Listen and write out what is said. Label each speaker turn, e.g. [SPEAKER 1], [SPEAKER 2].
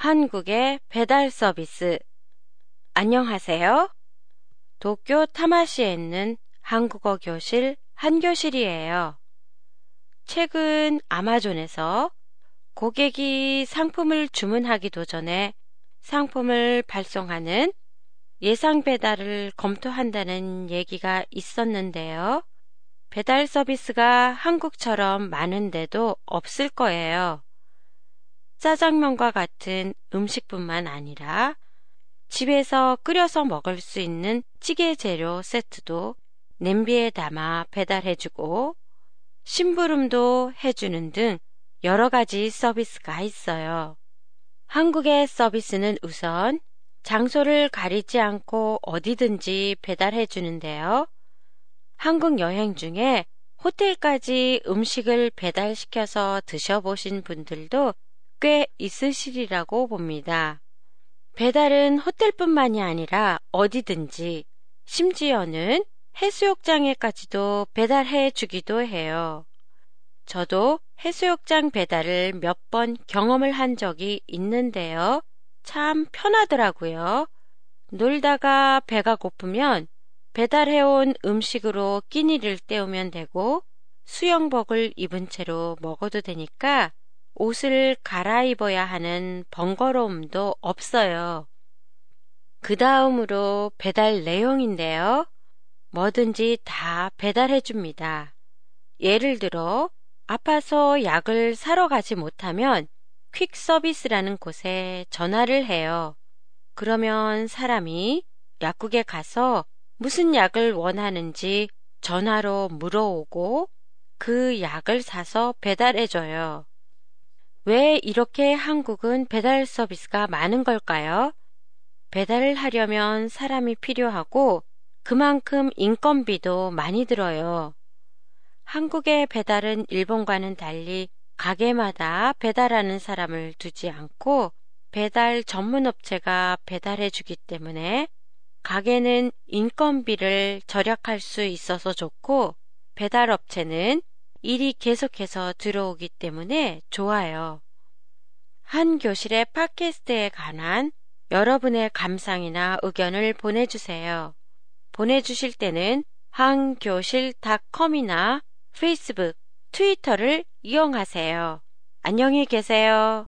[SPEAKER 1] 한국의 배달 서비스. 안녕하세요. 도쿄 타마시에 있는 한국어 교실 한교실이에요. 최근 아마존에서 고객이 상품을 주문하기도 전에 상품을 발송하는 예상 배달을 검토한다는 얘기가 있었는데요. 배달 서비스가 한국처럼 많은데도 없을 거예요. 짜장면과 같은 음식뿐만 아니라 집에서 끓여서 먹을 수 있는 찌개 재료 세트도 냄비에 담아 배달해주고 심부름도 해주는 등 여러 가지 서비스가 있어요. 한국의 서비스는 우선 장소를 가리지 않고 어디든지 배달해 주는데요. 한국 여행 중에 호텔까지 음식을 배달시켜서 드셔보신 분들도 꽤 있으시리라고 봅니다. 배달은 호텔뿐만이 아니라 어디든지 심지어는 해수욕장에까지도 배달해 주기도 해요. 저도 해수욕장 배달을 몇 번 경험을 한 적이 있는데요. 참 편하더라고요. 놀다가 배가 고프면 배달해온 음식으로 끼니를 때우면 되고 수영복을 입은 채로 먹어도 되니까 옷을 갈아입어야 하는 번거로움도 없어요. 그 다음으로 배달 내용인데요. 뭐든지 다 배달해 줍니다. 예를 들어 아파서 약을 사러 가지 못하면 퀵 서비스라는 곳에 전화를 해요. 그러면 사람이 약국에 가서 무슨 약을 원하는지 전화로 물어오고 그 약을 사서 배달해줘요. 왜 이렇게 한국은 배달 서비스가 많은 걸까요? 배달을 하려면 사람이 필요하고 그만큼 인건비도 많이 들어요. 한국의 배달은 일본과는 달리 가게마다 배달하는 사람을 두지 않고 배달 전문 업체가 배달해 주기 때문에 가게는 인건비를 절약할 수 있어서 좋고 배달 업체는 일이 계속해서 들어오기 때문에 좋아요. 한 교실의 팟캐스트에 관한 여러분의 감상이나 의견을 보내주세요. 보내주실 때는 한교실닷컴이나 페이스북, 트위터를 이용하세요. 안녕히 계세요.